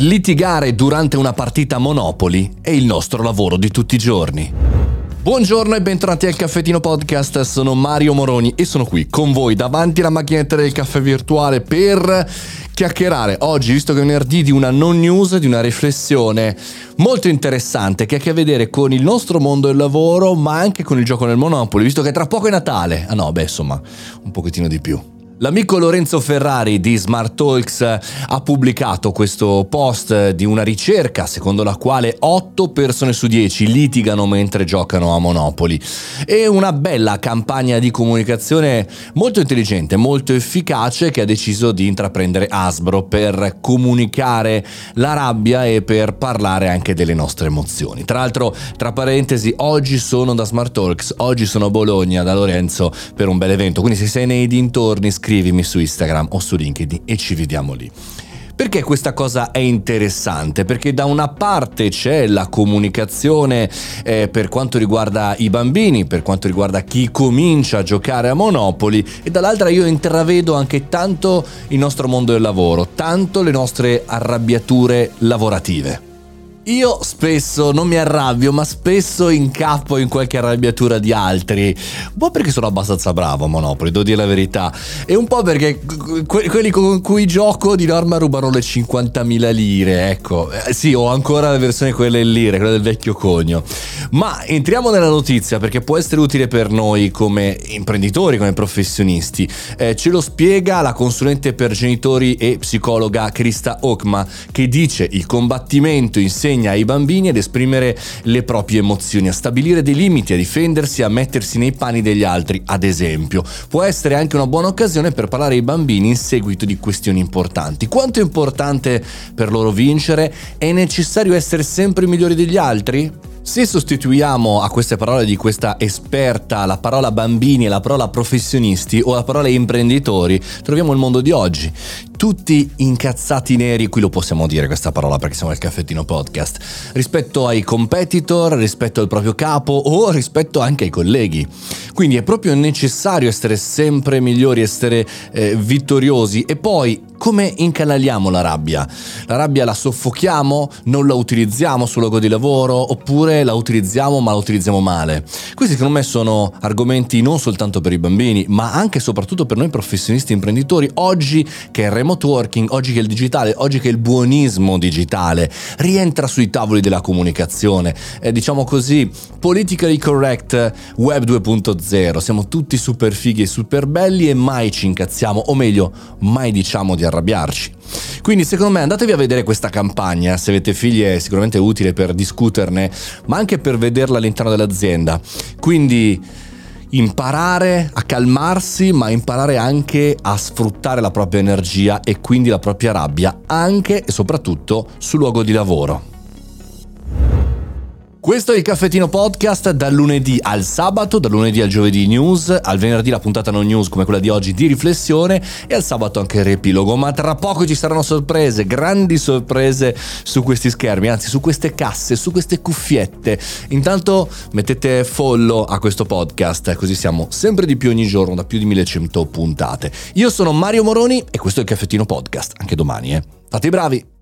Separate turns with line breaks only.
Litigare durante una partita Monopoli è il nostro lavoro di tutti i giorni. Buongiorno e bentornati al Caffettino Podcast, sono Mario Moroni e sono qui con voi davanti alla macchinetta del caffè virtuale per chiacchierare oggi, visto che è venerdì, di una non news, di una riflessione molto interessante che ha a che vedere con il nostro mondo del lavoro, ma anche con il gioco nel Monopoli, visto che tra poco è Natale. Ah no, beh, insomma, un pochettino di più. L'amico Lorenzo Ferrari di Smart Talks ha pubblicato questo post di una ricerca secondo la quale 8 persone su 10 litigano mentre giocano a Monopoli. È una bella campagna di comunicazione molto intelligente, molto efficace che ha deciso di intraprendere Asbro per comunicare la rabbia e per parlare anche delle nostre emozioni. Tra l'altro, tra parentesi, oggi sono da Smart Talks, oggi sono a Bologna da Lorenzo per un bel evento, quindi se sei nei dintorni scrivimi su Instagram o su LinkedIn e ci vediamo lì. Perché questa cosa è interessante? Perché da una parte c'è la comunicazione eh, per quanto riguarda i bambini, per quanto riguarda chi comincia a giocare a Monopoli e dall'altra io intravedo anche tanto il nostro mondo del lavoro, tanto le nostre arrabbiature lavorative. Io spesso non mi arrabbio, ma spesso incappo in qualche arrabbiatura di altri. Un po' perché sono abbastanza bravo a Monopoli, devo dire la verità. E un po' perché que- quelli con cui gioco di norma rubano le 50.000 lire. Ecco, eh, sì, ho ancora la versione quelle lire, quella del vecchio cogno. Ma entriamo nella notizia perché può essere utile per noi come imprenditori, come professionisti. Eh, ce lo spiega la consulente per genitori e psicologa Krista Okma, che dice il combattimento insegna ai bambini ad esprimere le proprie emozioni, a stabilire dei limiti, a difendersi, a mettersi nei panni degli altri, ad esempio. Può essere anche una buona occasione per parlare ai bambini in seguito di questioni importanti. Quanto è importante per loro vincere? È necessario essere sempre migliori degli altri? Se sostituiamo a queste parole di questa esperta la parola bambini e la parola professionisti o la parola imprenditori, troviamo il mondo di oggi. Tutti incazzati neri, qui lo possiamo dire questa parola perché siamo al caffettino podcast, rispetto ai competitor, rispetto al proprio capo o rispetto anche ai colleghi. Quindi è proprio necessario essere sempre migliori, essere eh, vittoriosi e poi come incanaliamo la rabbia? La rabbia la soffochiamo, non la utilizziamo sul luogo di lavoro oppure la utilizziamo ma la utilizziamo male? Questi secondo me sono argomenti non soltanto per i bambini ma anche e soprattutto per noi professionisti imprenditori. Oggi che il remote working, oggi che il digitale, oggi che il buonismo digitale rientra sui tavoli della comunicazione, eh, diciamo così, politically correct web 2.0, siamo tutti super fighi e super belli e mai ci incazziamo o meglio mai diciamo di arrabbiarci. Quindi secondo me andatevi a vedere questa campagna, se avete figli è sicuramente utile per discuterne, ma anche per vederla all'interno dell'azienda. Quindi imparare a calmarsi, ma imparare anche a sfruttare la propria energia e quindi la propria rabbia, anche e soprattutto sul luogo di lavoro. Questo è il caffettino podcast dal lunedì al sabato, dal lunedì al giovedì news, al venerdì la puntata non news come quella di oggi di riflessione e al sabato anche il riepilogo, ma tra poco ci saranno sorprese, grandi sorprese su questi schermi, anzi su queste casse, su queste cuffiette. Intanto mettete follow a questo podcast, così siamo sempre di più ogni giorno da più di 1100 puntate. Io sono Mario Moroni e questo è il caffettino podcast, anche domani, eh. Fate i bravi!